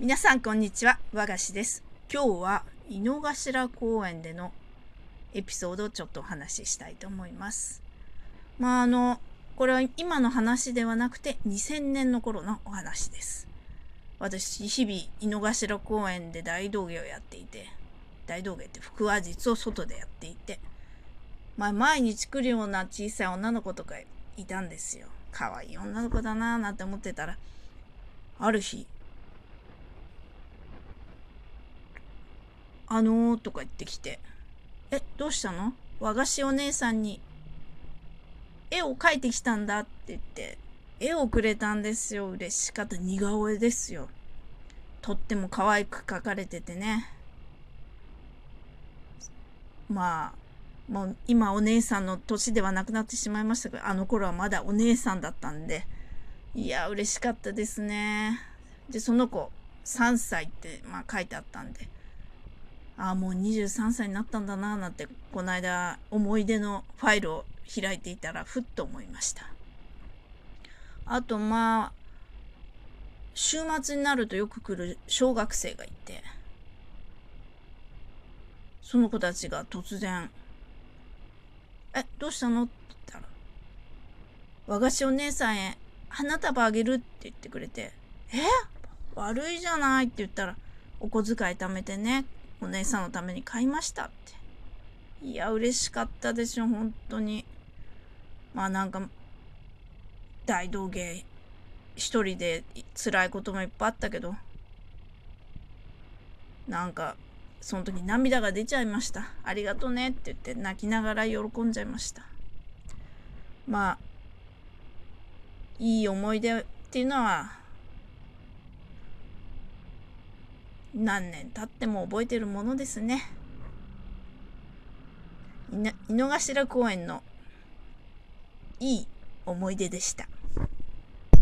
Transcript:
皆さんこんにちは。和菓子です。今日は井の頭公園でのエピソードをちょっとお話ししたいと思います。まああのこれは今の話ではなくて2000年の頃のお話です。私日々井の頭公園で大道芸をやっていて大道芸って腹話術を外でやっていてまあ毎日来るような小さい女の子とかいたんですよ。可愛い女の子だなぁなんて思ってたらある日あのー、とか言ってきて、え、どうしたの？和菓子お姉さんに、絵を描いてきたんだって言って、絵をくれたんですよ。嬉しかった。似顔絵ですよ。とっても可愛く描かれててね。まあ、もう今お姉さんの年ではなくなってしまいましたけど、あの頃はまだお姉さんだったんで、いや、嬉しかったですね。で、その子、3歳って、まあ書いてあったんで、ああ、もう23歳になったんだな、なんて、この間、思い出のファイルを開いていたら、ふっと思いました。あと、まあ、週末になるとよく来る小学生がいて、その子たちが突然、え、どうしたの？って言ったら、和菓子お姉さんへ花束あげるって言ってくれて、え？悪いじゃないって言ったら、お小遣い貯めてね、お姉さんのために買いましたって。いや、嬉しかったでしょ、本当に。まあなんか、大道芸、一人で辛いこともいっぱいあったけど、なんか、その時涙が出ちゃいました。ありがとねって言って泣きながら喜んじゃいました。まあ、いい思い出っていうのは何年経っても覚えてるものですね。井の頭公園のいい思い出でした。